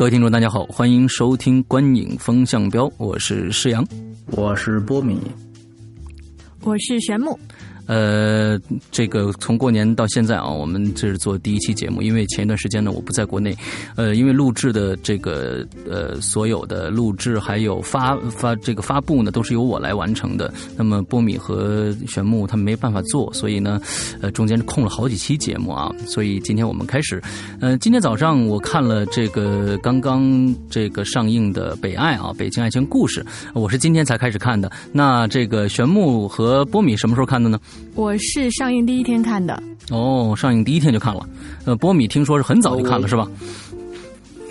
各位听众，大家好，欢迎收听《观影风向标》，我是施阳，我是波米，我是玄木。呃，这个从过年到现在啊，我们这是做第一期节目，因为前一段时间呢，我不在国内，呃，因为录制的这个呃所有的录制还有发发这个发布呢，都是由我来完成的。那么波米和玄木他们没办法做，所以呢，呃，中间空了好几期节目啊，所以今天我们开始。呃，今天早上我看了这个刚刚这个上映的《北爱》啊，《北京爱情故事》，我是今天才开始看的。那这个玄木和 波米什么时候看的呢？我是上映第一天看的哦，上映第一天就看了。呃，波米听说是很早就看了，是吧？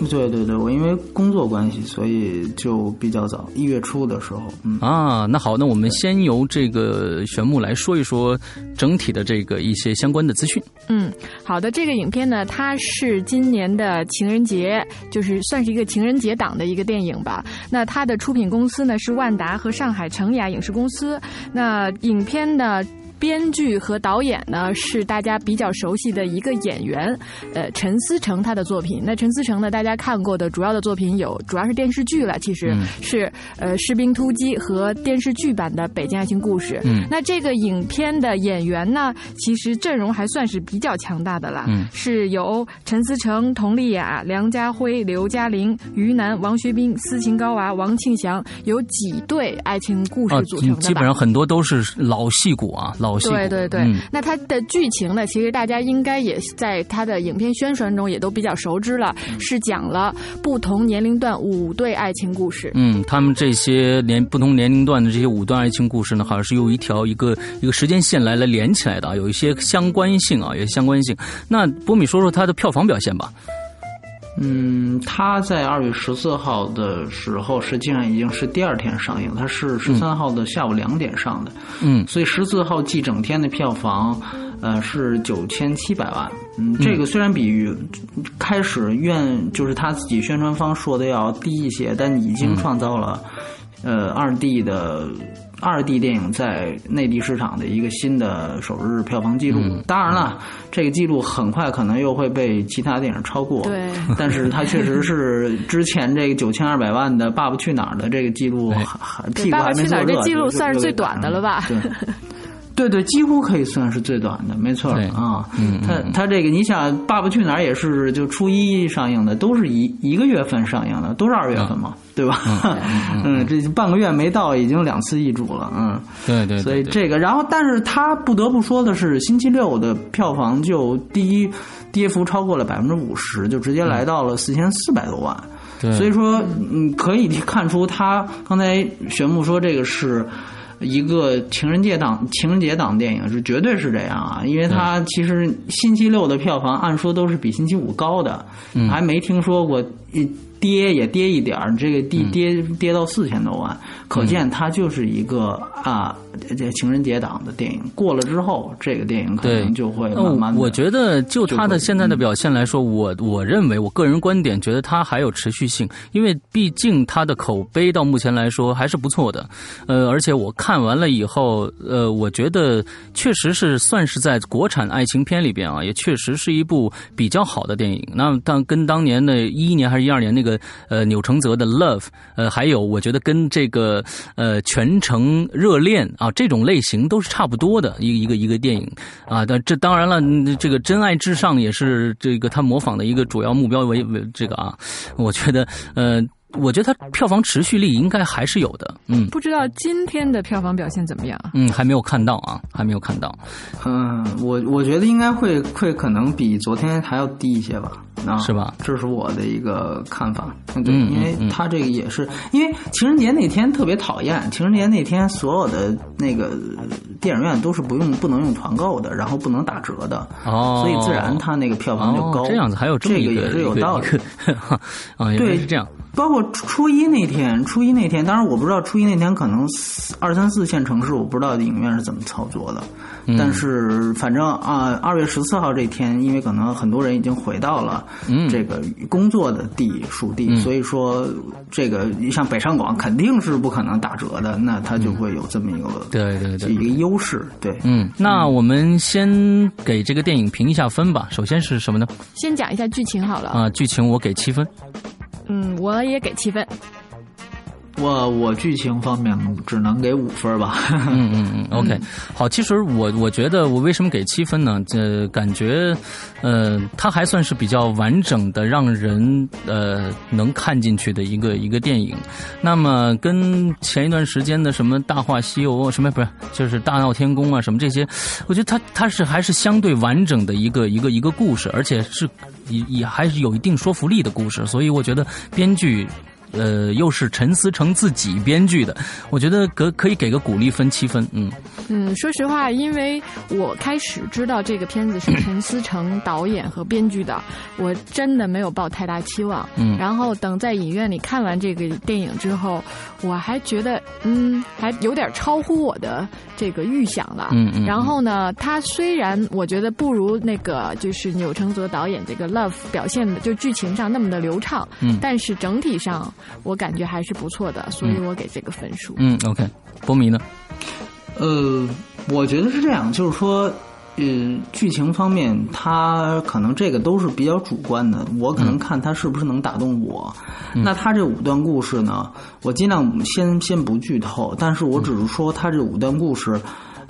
对对对，我因为工作关系，所以就比较早，一月初的时候。嗯啊，那好，那我们先由这个玄木来说一说整体的这个一些相关的资讯。嗯，好的，这个影片呢，它是今年的情人节，就是算是一个情人节档的一个电影吧。那它的出品公司呢是万达和上海成雅影视公司。那影片呢？编剧和导演呢是大家比较熟悉的一个演员，呃，陈思诚他的作品。那陈思诚呢，大家看过的主要的作品有，主要是电视剧了，其实是呃《士兵突击》和电视剧版的《北京爱情故事》。嗯，那这个影片的演员呢，其实阵容还算是比较强大的了。嗯，是由陈思诚、佟丽娅、梁家辉、刘嘉玲、于南、王学兵、斯琴高娃、王庆祥，有几对爱情故事组成的。基本上很多都是老戏骨啊，老。对对对，那它的剧情呢？其实大家应该也在它的影片宣传中也都比较熟知了，是讲了不同年龄段五对爱情故事。嗯，他们这些年不同年龄段的这些五段爱情故事呢，好像是用一条一个一个时间线来来连起来的，有一些相关性啊，有些相关性。那波米说说它的票房表现吧。嗯，它在二月十四号的时候，实际上已经是第二天上映。它是十三号的下午两点上的，嗯，所以十四号一整天的票房，呃，是九千七百万。嗯，这个虽然比开始院就是他自己宣传方说的要低一些，但已经创造了呃二 D 的。二 D 电影在内地市场的一个新的首日票房记录，当然了，这个记录很快可能又会被其他电影超过。对，但是它确实是之前这个九千二百万的《爸爸去哪儿》的这个记录，屁股还没坐热。这记录算是最短的了吧？对。对对，几乎可以算是最短的，没错啊。嗯他他这个，你想《爸爸去哪儿》也是就初一上映的，都是一一个月份上映的，都是二月份嘛，对吧？嗯，这半个月没到，已经两次易主了，嗯。对对。所以这个，然后，但是他不得不说的是，星期六的票房就第一跌幅超过了百分之五十，就直接来到了四千四百多万。对。所以说，嗯，可以看出他刚才玄木说这个是。一个情人节档情人节档电影是绝对是这样啊，因为它其实星期六的票房按说都是比星期五高的，还没听说过跌也跌一点儿，这个跌跌跌到四千多万，可见它就是一个啊，这情人节档的电影。过了之后，这个电影可能就会慢慢。我觉得就它的现在的表现来说，我我认为我个人观点觉得它还有持续性，因为毕竟它的口碑到目前来说还是不错的。呃，而且我看完了以后，呃，我觉得确实是算是在国产爱情片里边啊，也确实是一部比较好的电影。那但跟当年的一一年还是一二年那个。呃，钮承泽的《Love》，呃，还有我觉得跟这个呃《全程热恋》啊这种类型都是差不多的一个一个一个电影啊。但这当然了，这个《真爱至上》也是这个他模仿的一个主要目标为为这个啊。我觉得呃。我觉得它票房持续力应该还是有的，嗯，不知道今天的票房表现怎么样？嗯，还没有看到啊，还没有看到。嗯，我我觉得应该会会可能比昨天还要低一些吧，啊，是吧？这是我的一个看法。对，因为它这个也是因为情人节那天特别讨厌，情人节那天所有的那个电影院都是不用不能用团购的，然后不能打折的，哦，所以自然它那个票房就高。这样子还有这个也是有道理啊，对，是这样。包括初一那天，初一那天，当然我不知道初一那天可能二三四线城市，我不知道影院是怎么操作的。但是反正啊，二月十四号这天，因为可能很多人已经回到了这个工作的地属地，所以说这个像北上广肯定是不可能打折的，那它就会有这么一个对对对一个优势。对，嗯，那我们先给这个电影评一下分吧。首先是什么呢？先讲一下剧情好了啊，剧情我给七分。嗯，我也给七分。我我剧情方面只能给五分吧。嗯嗯嗯，OK，好。其实我我觉得我为什么给七分呢？这感觉，呃，它还算是比较完整的，让人呃能看进去的一个一个电影。那么跟前一段时间的什么《大话西游》什么不是，就是《大闹天宫》啊什么这些，我觉得它它是还是相对完整的一个一个一个故事，而且是也也还是有一定说服力的故事。所以我觉得编剧。呃，又是陈思诚自己编剧的，我觉得可可以给个鼓励分七分，嗯。嗯，说实话，因为我开始知道这个片子是陈思诚导演和编剧的，我真的没有抱太大期望，嗯，然后等在影院里看完这个电影之后，我还觉得嗯，还有点超乎我的这个预想了，嗯嗯，然后呢，他虽然我觉得不如那个就是钮承泽导演这个 Love 表现的就剧情上那么的流畅，嗯，但是整体上。我感觉还是不错的，所以我给这个分数。嗯，OK，波迷呢？呃，我觉得是这样，就是说，呃，剧情方面，它可能这个都是比较主观的。我可能看它是不是能打动我。那它这五段故事呢，我尽量先先不剧透，但是我只是说，它这五段故事，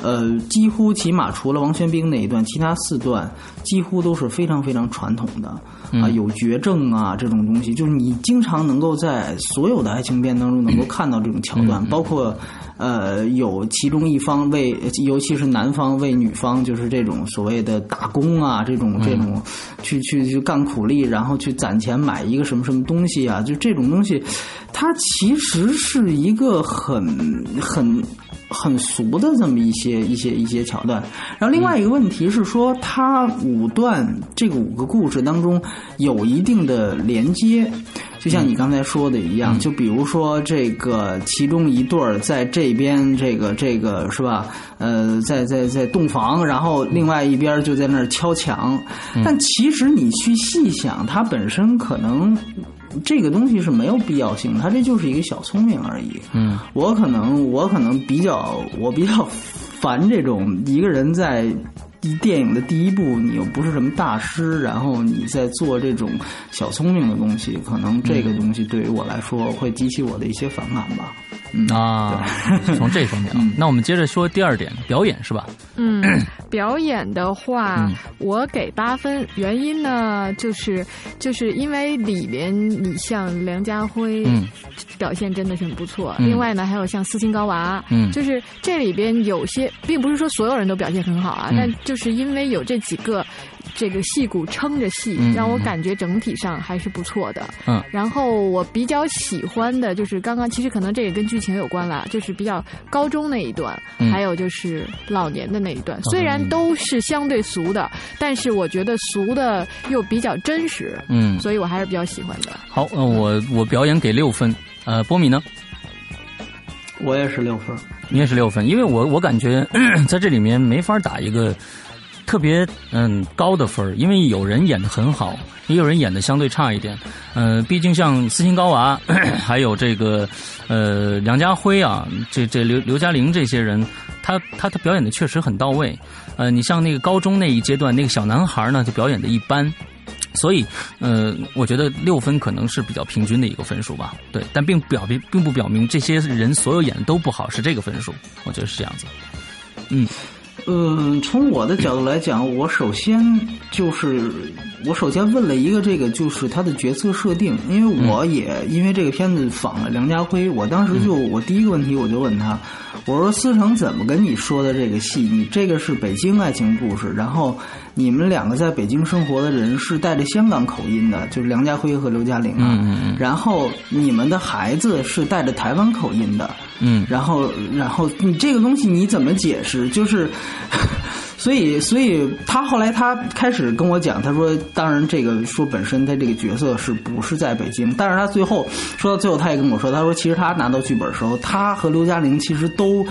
呃，几乎起码除了王玄冰那一段，其他四段几乎都是非常非常传统的。啊，有绝症啊，这种东西，就是你经常能够在所有的爱情片当中能够看到这种桥段，包括，呃，有其中一方为，尤其是男方为女方，就是这种所谓的打工啊，这种这种，去去去干苦力，然后去攒钱买一个什么什么东西啊，就这种东西，它其实是一个很很。很俗的这么一些一些一些桥段，然后另外一个问题是说，它五段这个五个故事当中有一定的连接，就像你刚才说的一样，就比如说这个其中一对儿在这边这个这个是吧？呃，在在在洞房，然后另外一边就在那儿敲墙，但其实你去细想，它本身可能。这个东西是没有必要性，他这就是一个小聪明而已。嗯，我可能我可能比较我比较烦这种一个人在电影的第一部，你又不是什么大师，然后你在做这种小聪明的东西，可能这个东西对于我来说会激起我的一些反感吧。啊，从这方面啊，那我们接着说第二点，表演是吧？嗯，表演的话，我给八分，原因呢，就是就是因为里边你像梁家辉，表现真的是很不错。另外呢，还有像斯琴高娃，嗯，就是这里边有些，并不是说所有人都表现很好啊，但就是因为有这几个。这个戏骨撑着戏，让我感觉整体上还是不错的。嗯，然后我比较喜欢的就是刚刚，其实可能这也跟剧情有关了，就是比较高中那一段，还有就是老年的那一段。虽然都是相对俗的，但是我觉得俗的又比较真实。嗯，所以我还是比较喜欢的。好，呃，我我表演给六分。呃，波米呢？我也是六分。你也是六分，因为我我感觉 在这里面没法打一个。特别嗯高的分因为有人演的很好，也有人演的相对差一点。嗯，毕竟像斯琴高娃，还有这个呃梁家辉啊，这这刘刘嘉玲这些人，他他他表演的确实很到位。呃，你像那个高中那一阶段那个小男孩呢，就表演的一般。所以，呃，我觉得六分可能是比较平均的一个分数吧。对，但并表明并不表明这些人所有演的都不好，是这个分数。我觉得是这样子。嗯。嗯，从我的角度来讲，我首先就是我首先问了一个这个，就是他的角色设定，因为我也因为这个片子仿了梁家辉，我当时就我第一个问题我就问他，我说思成怎么跟你说的这个戏？你这个是北京爱情故事，然后你们两个在北京生活的人是带着香港口音的，就是梁家辉和刘嘉玲啊，然后你们的孩子是带着台湾口音的。嗯，然后，然后你这个东西你怎么解释？就是，所以，所以他后来他开始跟我讲，他说，当然这个说本身他这个角色是不是在北京，但是他最后说到最后，他也跟我说，他说其实他拿到剧本的时候，他和刘嘉玲其实都。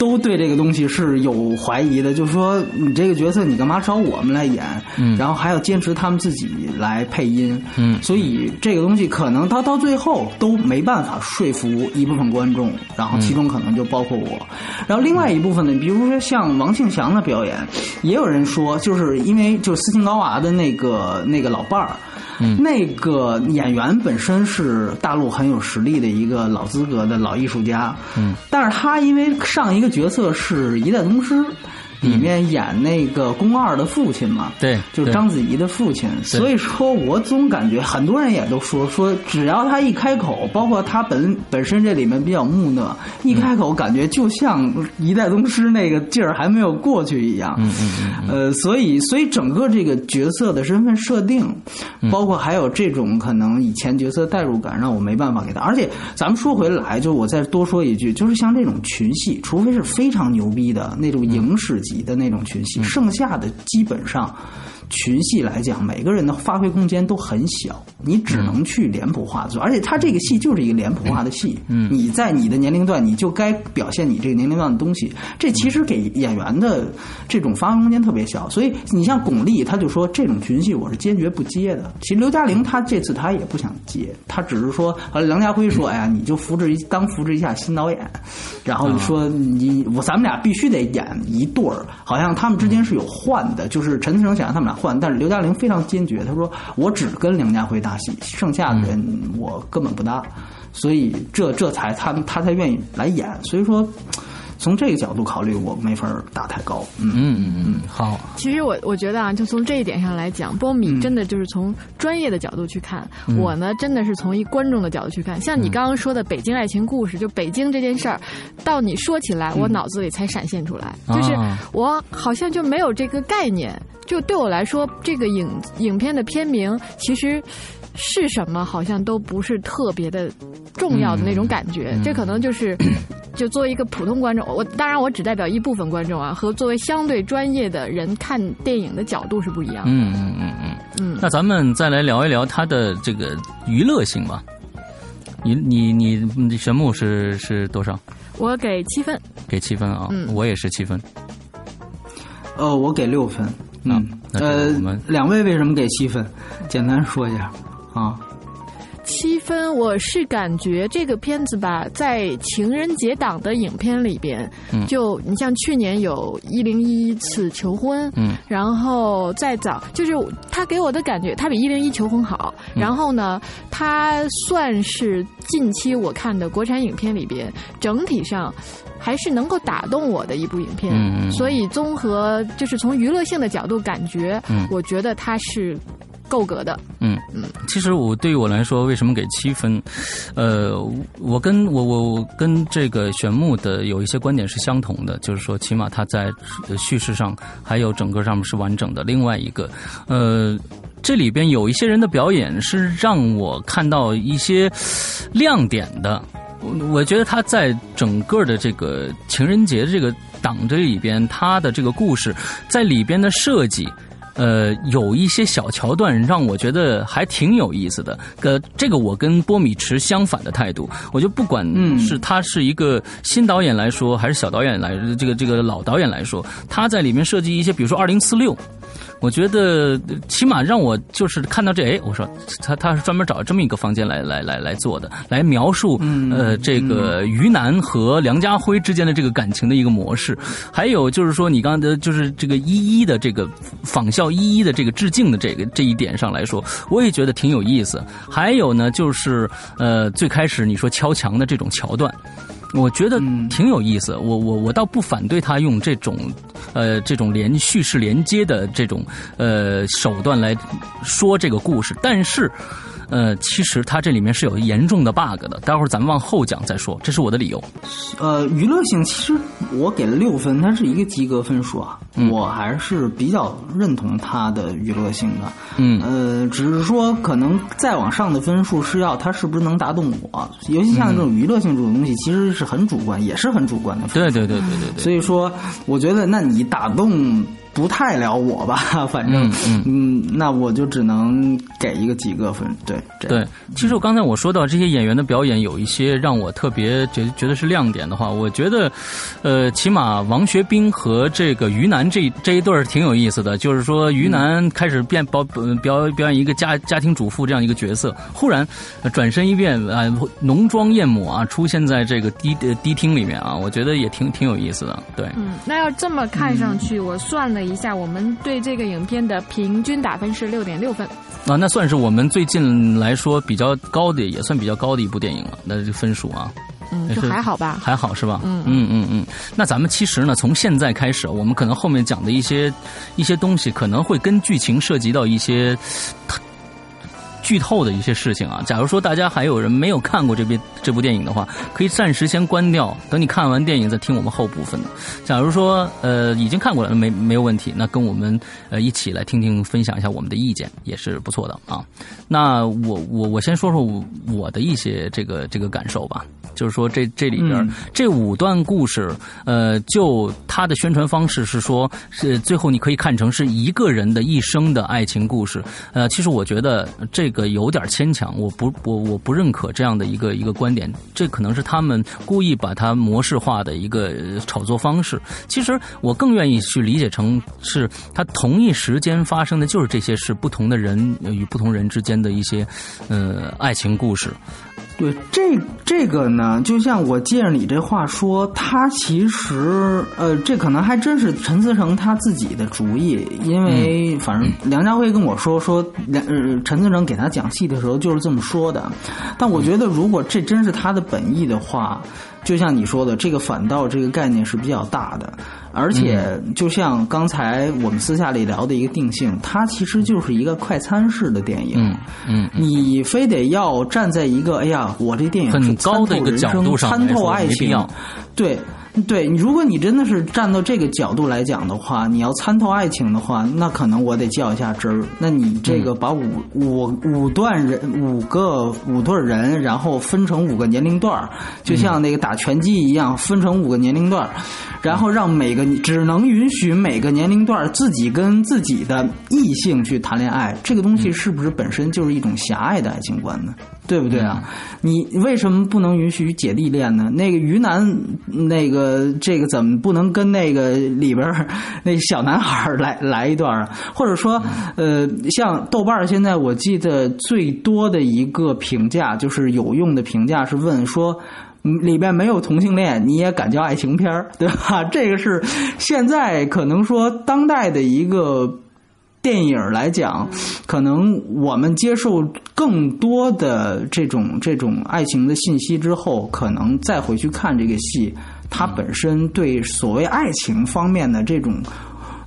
都对这个东西是有怀疑的，就是说你这个角色你干嘛找我们来演？嗯，然后还要坚持他们自己来配音，嗯，所以这个东西可能他到最后都没办法说服一部分观众，然后其中可能就包括我，然后另外一部分呢，比如说像王庆祥的表演，也有人说就是因为就是斯琴高娃的那个那个老伴儿。那个演员本身是大陆很有实力的一个老资格的老艺术家，嗯，但是他因为上一个角色是一代宗师。里面演那个宫二的父亲嘛，对，就是章子怡的父亲。所以说我总感觉很多人也都说说，只要他一开口，包括他本本身这里面比较木讷，一开口感觉就像一代宗师那个劲儿还没有过去一样。嗯嗯呃，所以所以整个这个角色的身份设定，包括还有这种可能以前角色代入感，让我没办法给他。而且咱们说回来，就我再多说一句，就是像这种群戏，除非是非常牛逼的那种影史。级的那种群戏，剩下的基本上。群戏来讲，每个人的发挥空间都很小，你只能去脸谱化做，而且他这个戏就是一个脸谱化的戏。嗯，你在你的年龄段，你就该表现你这个年龄段的东西。这其实给演员的这种发挥空间特别小，所以你像巩俐，他就说这种群戏我是坚决不接的。其实刘嘉玲她这次她也不想接，她只是说，呃，梁家辉说，哎呀，你就扶持一当扶持一下新导演，然后说你我咱们俩必须得演一对儿，好像他们之间是有换的，就是陈思诚想让他们俩。换，但是刘嘉玲非常坚决，她说我只跟梁家辉搭戏，剩下的人我根本不搭，所以这这才他他才愿意来演，所以说。从这个角度考虑，我没法打太高。嗯嗯嗯，好。其实我我觉得啊，就从这一点上来讲，波米真的就是从专业的角度去看，我呢真的是从一观众的角度去看。像你刚刚说的《北京爱情故事》，就北京这件事儿，到你说起来，我脑子里才闪现出来，就是我好像就没有这个概念。就对我来说，这个影影片的片名其实。是什么好像都不是特别的重要的那种感觉，这可能就是，就作为一个普通观众，我当然我只代表一部分观众啊，和作为相对专业的人看电影的角度是不一样。嗯嗯嗯嗯嗯。那咱们再来聊一聊它的这个娱乐性吧。你你你玄木是是多少？我给七分。给七分啊！嗯，我也是七分。呃，我给六分。嗯，呃，两位为什么给七分？简单说一下。啊，七分，我是感觉这个片子吧，在情人节档的影片里边，就你像去年有一零一次求婚，嗯，然后再早，就是他给我的感觉，他比一零一求婚好。然后呢，他算是近期我看的国产影片里边，整体上还是能够打动我的一部影片。所以综合就是从娱乐性的角度感觉，我觉得它是。够格的，嗯嗯，其实我对于我来说，为什么给七分？呃，我跟我我跟这个玄牧的有一些观点是相同的，就是说，起码他在叙事上还有整个上面是完整的。另外一个，呃，这里边有一些人的表演是让我看到一些亮点的。我觉得他在整个的这个情人节这个档这里边，他的这个故事在里边的设计。呃，有一些小桥段让我觉得还挺有意思的。呃，这个我跟波米持相反的态度。我觉得不管是他是一个新导演来说，还是小导演来，这个这个老导演来说，他在里面设计一些，比如说二零四六。我觉得起码让我就是看到这，哎，我说他他是专门找这么一个房间来来来来做的，来描述呃这个于南和梁家辉之间的这个感情的一个模式。还有就是说，你刚才的就是这个一一的这个仿效一一的这个致敬的这个这一点上来说，我也觉得挺有意思。还有呢，就是呃最开始你说敲墙的这种桥段。我觉得挺有意思，我我我倒不反对他用这种，呃，这种连叙事连接的这种呃手段来说这个故事，但是。呃，其实它这里面是有严重的 bug 的，待会儿咱们往后讲再说。这是我的理由。呃，娱乐性其实我给了六分，它是一个及格分数啊，我还是比较认同它的娱乐性的。嗯，呃，只是说可能再往上的分数是要它是不是能打动我，尤其像这种娱乐性这种东西，其实是很主观，也是很主观的。对对对对对对。所以说，我觉得那你打动。不太了我吧，反正嗯嗯，那我就只能给一个几个分。对对，其实我刚才我说到这些演员的表演，有一些让我特别觉觉得是亮点的话，我觉得，呃，起码王学兵和这个于南这这一对儿挺有意思的。就是说，于南开始变表表表演一个家家庭主妇这样一个角色，忽然转身一变啊，浓妆艳抹啊，出现在这个迪迪厅里面啊，我觉得也挺挺有意思的。对，嗯，那要这么看上去，我算了一下，我们对这个影片的平均打分是六点六分。啊，那算是我们最近来说比较高的，也算比较高的一部电影了。那这分数啊，嗯，就还好吧，还好是吧？嗯嗯嗯嗯。那咱们其实呢，从现在开始，我们可能后面讲的一些一些东西，可能会跟剧情涉及到一些。剧透的一些事情啊，假如说大家还有人没有看过这部这部电影的话，可以暂时先关掉，等你看完电影再听我们后部分的。假如说呃已经看过了，没没有问题，那跟我们呃一起来听听分享一下我们的意见也是不错的啊。那我我我先说说我的一些这个这个感受吧，就是说这这里边、嗯这五段故事，呃，就它的宣传方式是说，是最后你可以看成是一个人的一生的爱情故事。呃，其实我觉得这个有点牵强，我不我我不认可这样的一个一个观点，这可能是他们故意把它模式化的一个呃炒作方式。其实我更愿意去理解成是它同一时间发生的就是这些事不同的人呃与不同人之间的一些呃爱情故事。对，这这个呢，就像我借着你这话说，他其实呃，这可能还真是陈思诚他自己的主意，因为反正梁家辉跟我说说，梁呃陈思诚给他讲戏的时候就是这么说的，但我觉得如果这真是他的本意的话，就像你说的，这个反倒这个概念是比较大的，而且就像刚才我们私下里聊的一个定性，它其实就是一个快餐式的电影。嗯你非得要站在一个哎呀，我这电影很是高的一个角度上参透爱情对。对，如果你真的是站到这个角度来讲的话，你要参透爱情的话，那可能我得较一下真儿。那你这个把五五五段人五个五对人，然后分成五个年龄段，就像那个打拳击一样，分成五个年龄段儿，然后让每个只能允许每个年龄段自己跟自己的异性去谈恋爱，这个东西是不是本身就是一种狭隘的爱情观呢？对不对啊？你为什么不能允许姐弟恋呢？那个于南，那个呃这个怎么不能跟那个里边那小男孩来来一段啊？或者说，呃，像豆瓣现在我记得最多的一个评价就是有用的评价是问说。里边没有同性恋，你也敢叫爱情片儿，对吧？这个是现在可能说当代的一个电影来讲，可能我们接受更多的这种这种爱情的信息之后，可能再回去看这个戏，它本身对所谓爱情方面的这种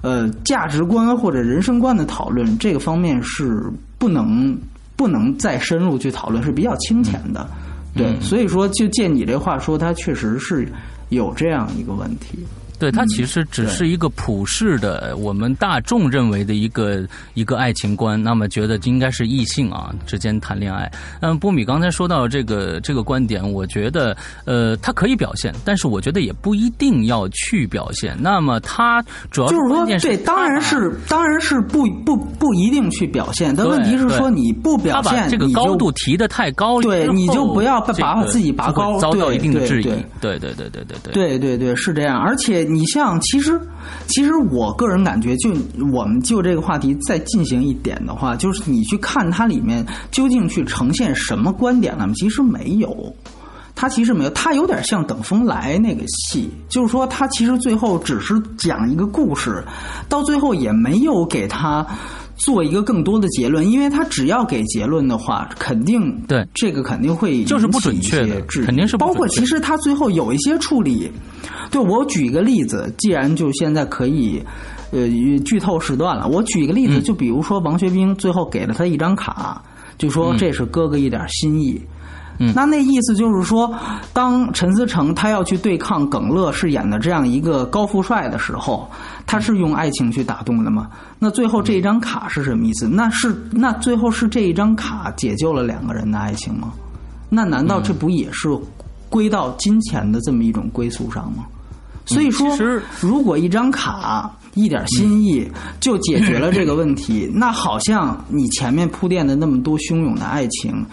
呃价值观或者人生观的讨论，这个方面是不能不能再深入去讨论，是比较清浅的。对，所以说就借你这话说，他确实是有这样一个问题。对，它其实只是一个普世的，我们大众认为的一个一个爱情观。那么觉得应该是异性啊之间谈恋爱。嗯，波米刚才说到这个这个观点，我觉得呃，它可以表现，但是我觉得也不一定要去表现。那么它主要就是说，对，当然是当然是不不不一定去表现，但问题是说你不表他把现，这个高度提的太高，对你就不要把把自己拔高遭到一定的质疑。对对对对对对对对对对，是这样。而且你像，其实其实我个人感觉，就我们就这个话题再进行一点的话，就是你去看它里面究竟去呈现什么观点了？其实没有。它其实没有，它有点像《等风来》那个戏，就是说，它其实最后只是讲一个故事，到最后也没有给它做一个更多的结论，因为他只要给结论的话，肯定对这个肯定会就是不准确的肯定是不包括其实他最后有一些处理，对我举一个例子，既然就现在可以。呃，剧透时段了。我举一个例子，嗯就比如说王学兵最后给了他一张卡，就说这是哥哥一点心意。嗯那那意思就是说，当陈思诚他要去对抗耿乐饰演的这样一个高富帅的时候，他是用爱情去打动的吗？那最后这一张卡是什么意思？那是那最后是这一张卡解救了两个人的爱情吗？那难道这不也是归到金钱的这么一种归宿上吗？所以说，如果一张卡一点心意就解决了这个问题，那好像你前面铺垫的那么多汹涌的爱情。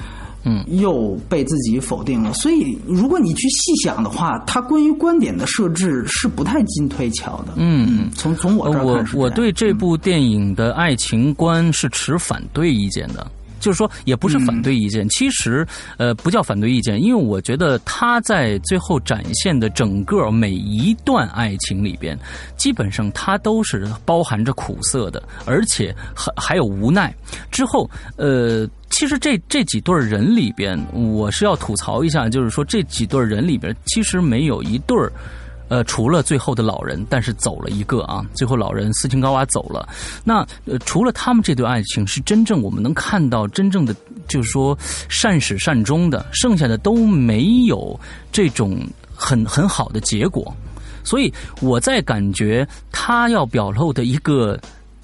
嗯，又被自己否定了。所以，如果你去细想的话，他关于观点的设置是不太进推敲的。嗯，从从我这儿看，我我对这部电影的爱情观是持反对意见的。就是说，也不是反对意见，其实呃不叫反对意见，因为我觉得他在最后展现的整个每一段爱情里边，基本上他都是包含着苦涩的，而且还还有无奈。之后呃。其实这这几对人里边，我是要吐槽一下，就是说这几对人里边，其实没有一对儿，呃，除了最后的老人，但是走了一个啊，最后老人斯琴高娃走了。那呃，除了他们这对爱情是真正我们能看到真正的，就是说善始善终的，剩下的都没有这种很很好的结果。所以我在感觉他要表露的一个。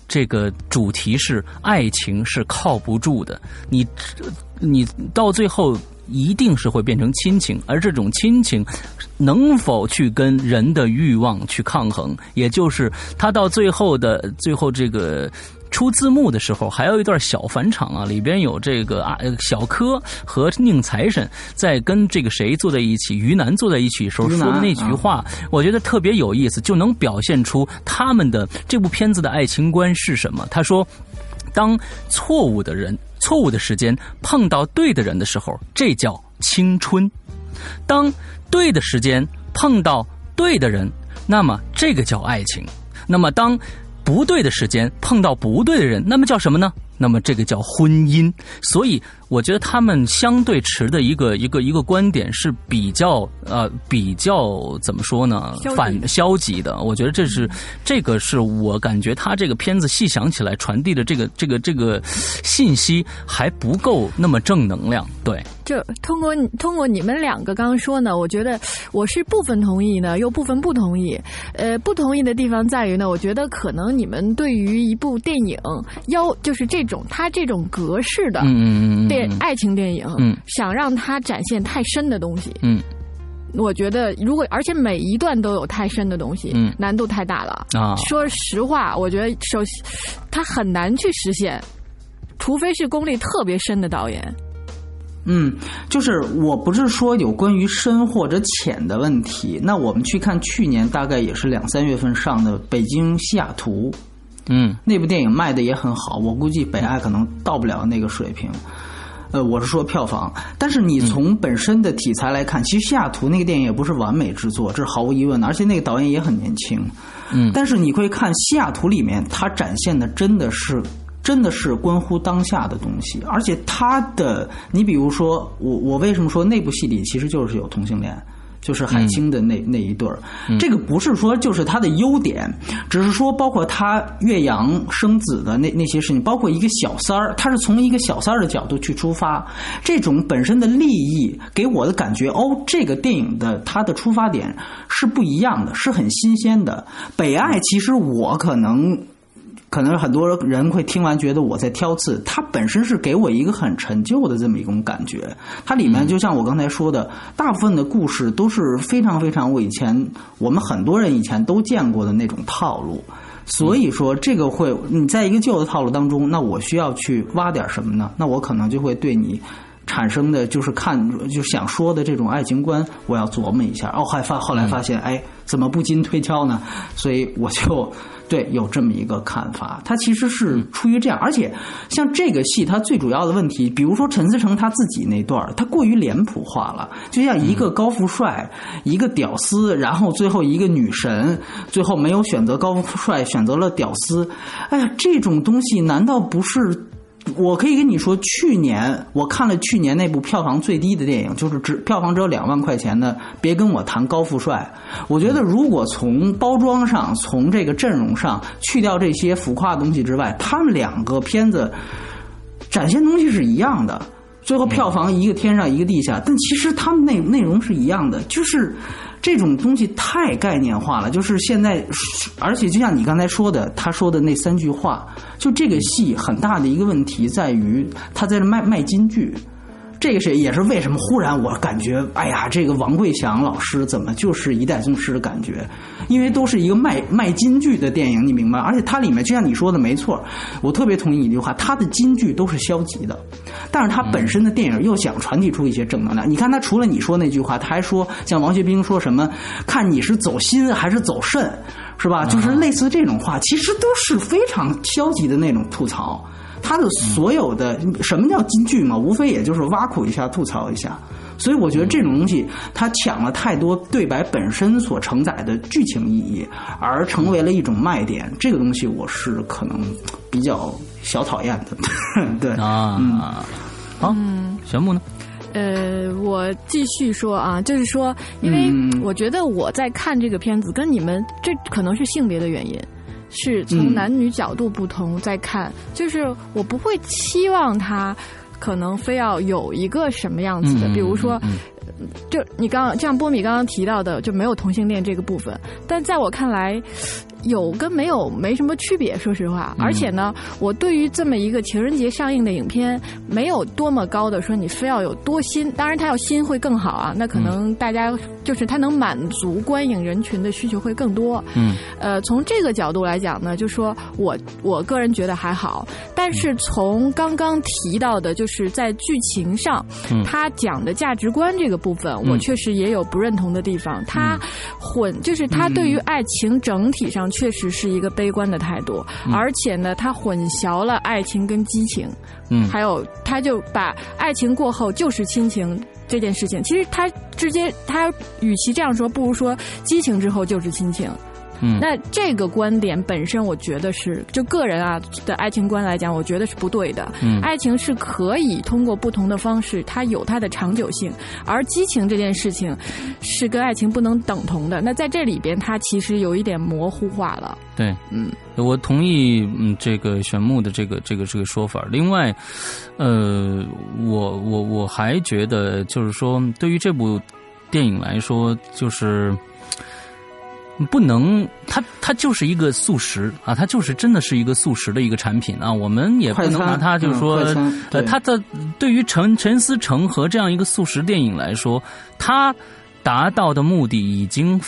这个主题是爱情是靠不住的，你你到最后一定是会变成亲情，而这种亲情能否去跟人的欲望去抗衡，也就是他到最后的最后这个。出字幕的时候，还有一段小返场啊，里边有这个啊小柯和宁财神在跟这个谁坐在一起，于南坐在一起时候说的那句话，我觉得特别有意思，就能表现出他们的这部片子的爱情观是什么。他说：“当错误的人、错误的时间碰到对的人的时候，这叫青春；当对的时间碰到对的人，那么这个叫爱情。那么当……”不对的时间碰到不对的人，那么叫什么呢？那么这个叫婚姻。所以我觉得他们相对持的一个一个一个观点是比较呃比较怎么说呢？反消极的。我觉得这是这个是我感觉他这个片子细想起来传递的这个这个这个信息还不够那么正能量。对。就通过通过你们两个刚刚说呢，我觉得我是部分同意呢，又部分不同意。呃，不同意的地方在于呢，我觉得可能你们对于一部电影要就是这种它这种格式的电爱情电影，嗯想让它展现太深的东西，嗯，我觉得如果而且每一段都有太深的东西，嗯，难度太大了啊。说实话，我觉得首先它很难去实现，除非是功力特别深的导演。嗯，就是我不是说有关于深或者浅的问题。那我们去看去年大概也是两三月份上的《北京西雅图》，嗯，那部电影卖的也很好。我估计北爱可能到不了那个水平。呃，我是说票房。但是你从本身的题材来看，其实西雅图那个电影也不是完美之作，这是毫无疑问的。而且那个导演也很年轻。嗯，但是你会看西雅图里面，它展现的真的是。真的是关乎当下的东西，而且他的，你比如说，我我为什么说那部戏里其实就是有同性恋，就是海清的那那一对儿，这个不是说就是他的优点，只是说包括他岳阳生子的那那些事情，包括一个小三儿，他是从一个小三儿的角度去出发，这种本身的利益给我的感觉，哦，这个电影的它的出发点是不一样的，是很新鲜的。北爱其实我可能。可能很多人会听完觉得我在挑刺，它本身是给我一个很陈旧的这么一种感觉。它里面就像我刚才说的，大部分的故事都是非常非常我以前我们很多人以前都见过的那种套路。所以说，这个会你在一个旧的套路当中，那我需要去挖点什么呢？那我可能就会对你产生的就是看就想说的这种爱情观，我要琢磨一下。哦，还发后来发现，哎，怎么不经推敲呢？所以我就。对，有这么一个看法，他其实是出于这样，而且像这个戏，它最主要的问题，比如说陈思诚他自己那段他过于脸谱化了，就像一个高富帅，一个屌丝，然后最后一个女神，最后没有选择高富帅，选择了屌丝，哎呀，这种东西难道不是？我可以跟你说，去年我看了去年那部票房最低的电影，就是只票房只有两万块钱的。别跟我谈高富帅，我觉得如果从包装上、从这个阵容上去掉这些浮夸的东西之外，他们两个片子展现东西是一样的。最后票房一个天上一个地下，但其实他们内内容是一样的，就是。这种东西太概念化了，就是现在，而且就像你刚才说的，他说的那三句话，就这个戏很大的一个问题在于他在这卖卖金句，这个是也是为什么忽然我感觉，哎呀，这个王贵祥老师怎么就是一代宗师的感觉？因为都是一个卖卖金句的电影，你明白？而且它里面就像你说的没错，我特别同意你一句话，它的金句都是消极的，但是它本身的电影又想传递出一些正能量。你看他除了你说那句话，他还说像王学兵说什么，看你是走心还是走肾，是吧？就是类似这种话，其实都是非常消极的那种吐槽。他的所有的什么叫金句嘛？无非也就是挖苦一下、吐槽一下。所以我觉得这种东西，它抢了太多对白本身所承载的剧情意义，而成为了一种卖点。这个东西我是可能比较小讨厌的。对啊，好，玄木呢？呃，我继续说啊，就是说，因为我觉得我在看这个片子，跟你们这可能是性别的原因，是从男女角度不同在看，就是我不会期望他。可能非要有一个什么样子的，比如说，就你刚刚像波米刚刚提到的，就没有同性恋这个部分，但在我看来。有跟没有没什么区别，说实话。而且呢，我对于这么一个情人节上映的影片，没有多么高的说你非要有多新。当然，它要新会更好啊。那可能大家就是它能满足观影人群的需求会更多。嗯。呃，从这个角度来讲呢，就说我我个人觉得还好。但是从刚刚提到的，就是在剧情上，他讲的价值观这个部分，我确实也有不认同的地方。他混，就是他对于爱情整体上。确实是一个悲观的态度，而且呢，他混淆了爱情跟激情，嗯，还有他就把爱情过后就是亲情这件事情，其实他直接他与其这样说，不如说激情之后就是亲情。嗯，那这个观点本身，我觉得是就个人啊的爱情观来讲，我觉得是不对的。嗯，爱情是可以通过不同的方式，它有它的长久性，而激情这件事情是跟爱情不能等同的。那在这里边，它其实有一点模糊化了。对，嗯，我同意嗯这个玄木的这个这个这个说法。另外，呃，我我我还觉得就是说，对于这部电影来说，就是。不能，它它就是一个素食啊，它就是真的是一个素食的一个产品啊。我们也不能拿它就是说，呃，它的对于陈陈思诚和这样一个素食电影来说，它达到的目的已经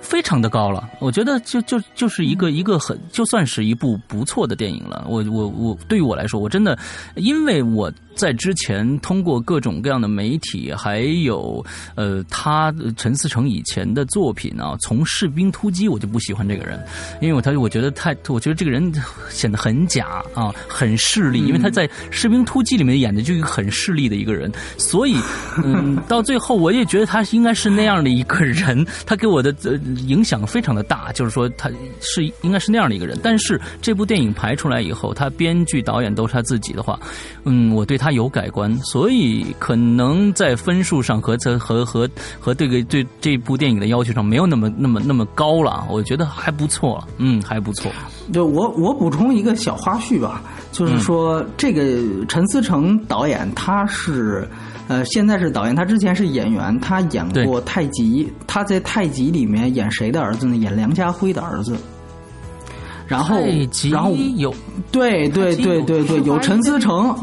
非常的高了。我觉得就就就是一个一个很就算是一部不错的电影了。我我我对于我来说，我真的因为我。在之前，通过各种各样的媒体，还有呃，他陈思诚以前的作品啊，从《士兵突击》，我就不喜欢这个人，因为我他我觉得太，我觉得这个人显得很假啊，很势利，因为他在《士兵突击》里面演的就一个很势利的一个人，所以嗯，到最后我也觉得他应该是那样的一个人，他给我的呃影响非常的大，就是说他是应该是那样的一个人，但是这部电影排出来以后，他编剧导演都是他自己的话，嗯，我对他。他有改观，所以可能在分数上和和和和和这个对这部电影的要求上没有那么那么那么高了。我觉得还不错，嗯，还不错。对我我补充一个小花絮吧，就是说这个陈思诚导演他是呃现在是导演，他之前是演员，他演过《太极》，他在《太极》里面演谁的儿子呢？演梁家辉的儿子。然后然后有对对对对对有陈思诚。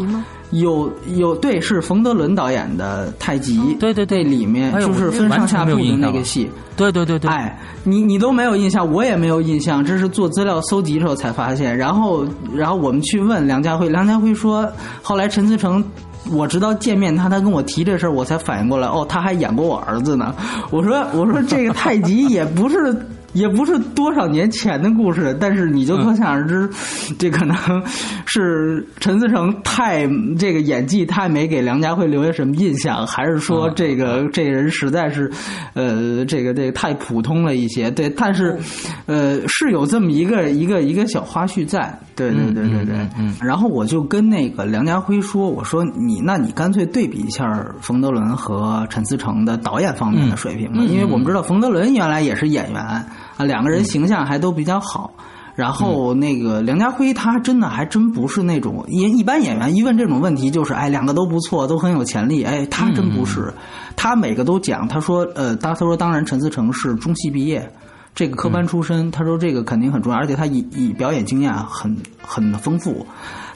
有有对是冯德伦导演的《太极》，对对对，里面就是分上下部的那个戏，对对对对。哎，你你都没有印象，我也没有印象，这是做资料搜集的时候才发现。然后然后我们去问梁家辉，梁家辉说，后来陈思诚，我直到见面他，他跟我提这事儿，我才反应过来，哦，他还演过我儿子呢。我说我说这个太极也不是。也不是多少年前的故事，但是你就可想而知，这可能是陈思诚太这个演技太没给梁家辉留下什么印象，还是说这个这个人实在是呃这个这个太普通了一些？对，但是呃是有这么一个一个一个小花絮在，对对对对对。嗯。然后我就跟那个梁家辉说：“我说你，那你干脆对比一下冯德伦和陈思诚的导演方面的水平吧，因为我们知道冯德伦原来也是演员。”啊，两个人形象还都比较好，然后那个梁家辉他真的还真不是那种，一一般演员一问这种问题就是，哎，两个都不错，都很有潜力，哎，他真不是，他每个都讲，他说，呃，他他说当然陈思诚是中戏毕业，这个科班出身，他说这个肯定很重要，而且他以以表演经验很很丰富。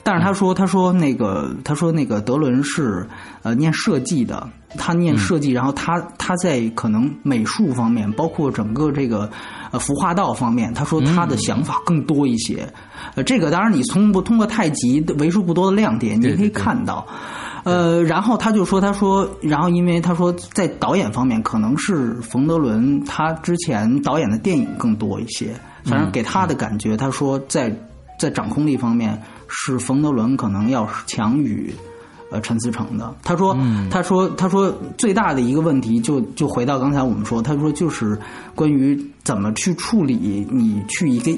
但是他说，他说那个，他说那个德伦是呃念设计的，他念设计，然后他他在可能美术方面，包括整个这个呃服化道方面，他说他的想法更多一些。呃，这个当然你从不通过太极为数不多的亮点，你也可以看到。呃，然后他就说，他说，然后因为他说在导演方面，可能是冯德伦他之前导演的电影更多一些，反正给他的感觉，他说在在掌控力方面是冯德伦可能要强于呃陈思诚的。他说，他说，他说最大的一个问题就就回到刚才我们说，他说就是关于怎么去处理你去一个。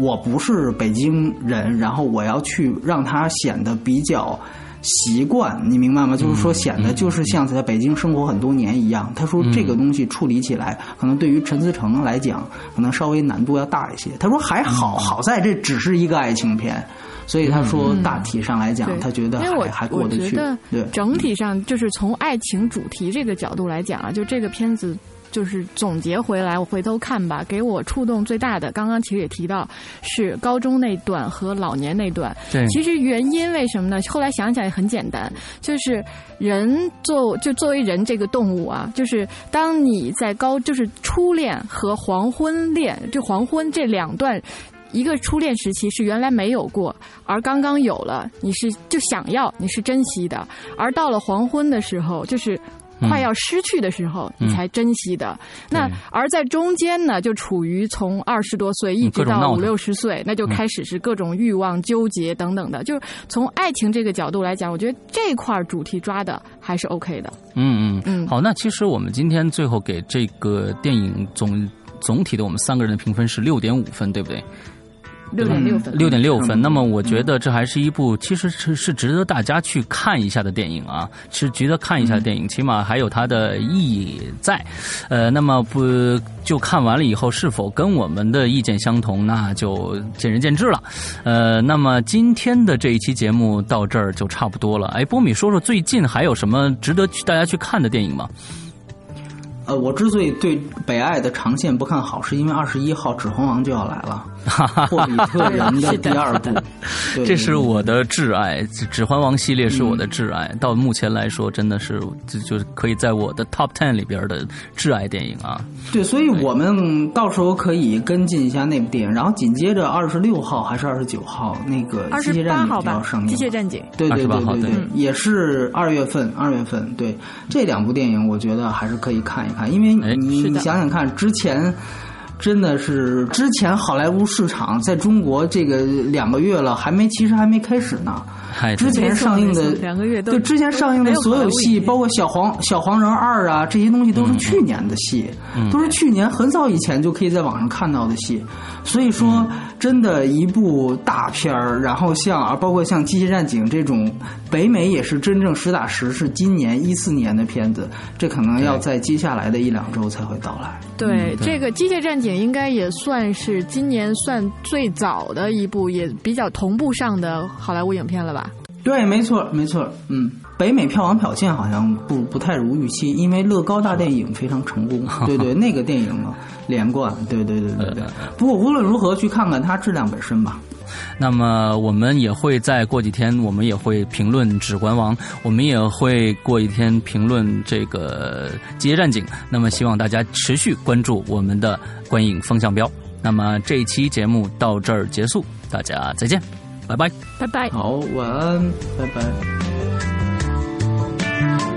我不是北京人，然后我要去让他显得比较习惯，你明白吗？就是说显得就是像在北京生活很多年一样。他说这个东西处理起来，可能对于陈思诚来讲，可能稍微难度要大一些。他说还好，好在这只是一个爱情片，所以他说大体上来讲，他觉得还还过得去。对，整体上就是从爱情主题这个角度来讲啊，就这个片子。就是总结回来，我回头看吧。给我触动最大的，刚刚其实也提到，是高中那段和老年那段。对，其实原因为什么呢？后来想想也很简单，就是人作就作为人这个动物啊，就是当你在高就是初恋和黄昏恋，就黄昏这两段，一个初恋时期是原来没有过，而刚刚有了，你是就想要，你是珍惜的，而到了黄昏的时候，就是。快要失去的时候，你才珍惜的。那而在中间呢，就处于从二十多岁一直到五六十岁，那就开始是各种欲望纠结等等的。就是从爱情这个角度来讲，我觉得这块主题抓的还是 OK 的。嗯嗯嗯。好，那其实我们今天最后给这个电影总总体的我们三个人的评分是六点五分，对不对？六点六分，六点六分。那么，我觉得这还是一部其实是是值得大家去看一下的电影啊，是值得看一下的电影，起码还有它的意义在。呃，那么不就看完了以后是否跟我们的意见相同，那就见仁见智了。呃，那么今天的这一期节目到这儿就差不多了。哎，波米说说最近还有什么值得大家去看的电影吗？呃，我之所以对北爱的长线不看好，是因为二十一号《指环王》就要来了，《霍比特人》的第二部，这是我的挚爱，《指环王》系列是我的挚爱，到目前来说真的是就就是可以在我的 Top Ten 里边的挚爱电影啊。对，所以我们到时候可以跟进一下那部电影，然后紧接着二十六号还是二十九号那个《机械战警》要上映，《机械战警》对对对对对，也是二月份，二月份对。这两部电影，我觉得还是可以看一。看，因为你你想想看，之前真的是之前好莱坞市场在中国这个两个月了，还没其实还没开始呢。之前上映的两个月都对之前上映的所有戏，包括小黄小黄人二啊这些东西，都是去年的戏，都是去年很早以前就可以在网上看到的戏。所以说，真的一部大片儿，然后像啊，包括像《机械战警》这种，北美也是真正实打实是今年一四年的片子，这可能要在接下来的一两周才会到来。对，这个《机械战警》应该也算是今年算最早的一部，也比较同步上的好莱坞影片了吧？对，没错，没错，嗯。北美票房表现好像不不太如预期，因为乐高大电影非常成功，对对，那个电影嘛连贯，对对对对对。不过无论如何，去看看它质量本身吧。那么我们也会再过几天，我们也会评论《指环王》，我们也会过一天评论这个《机械战警》。那么希望大家持续关注我们的观影风向标。那么这一期节目到这儿结束，大家再见，拜拜，拜拜，好，晚安，拜拜。Bye.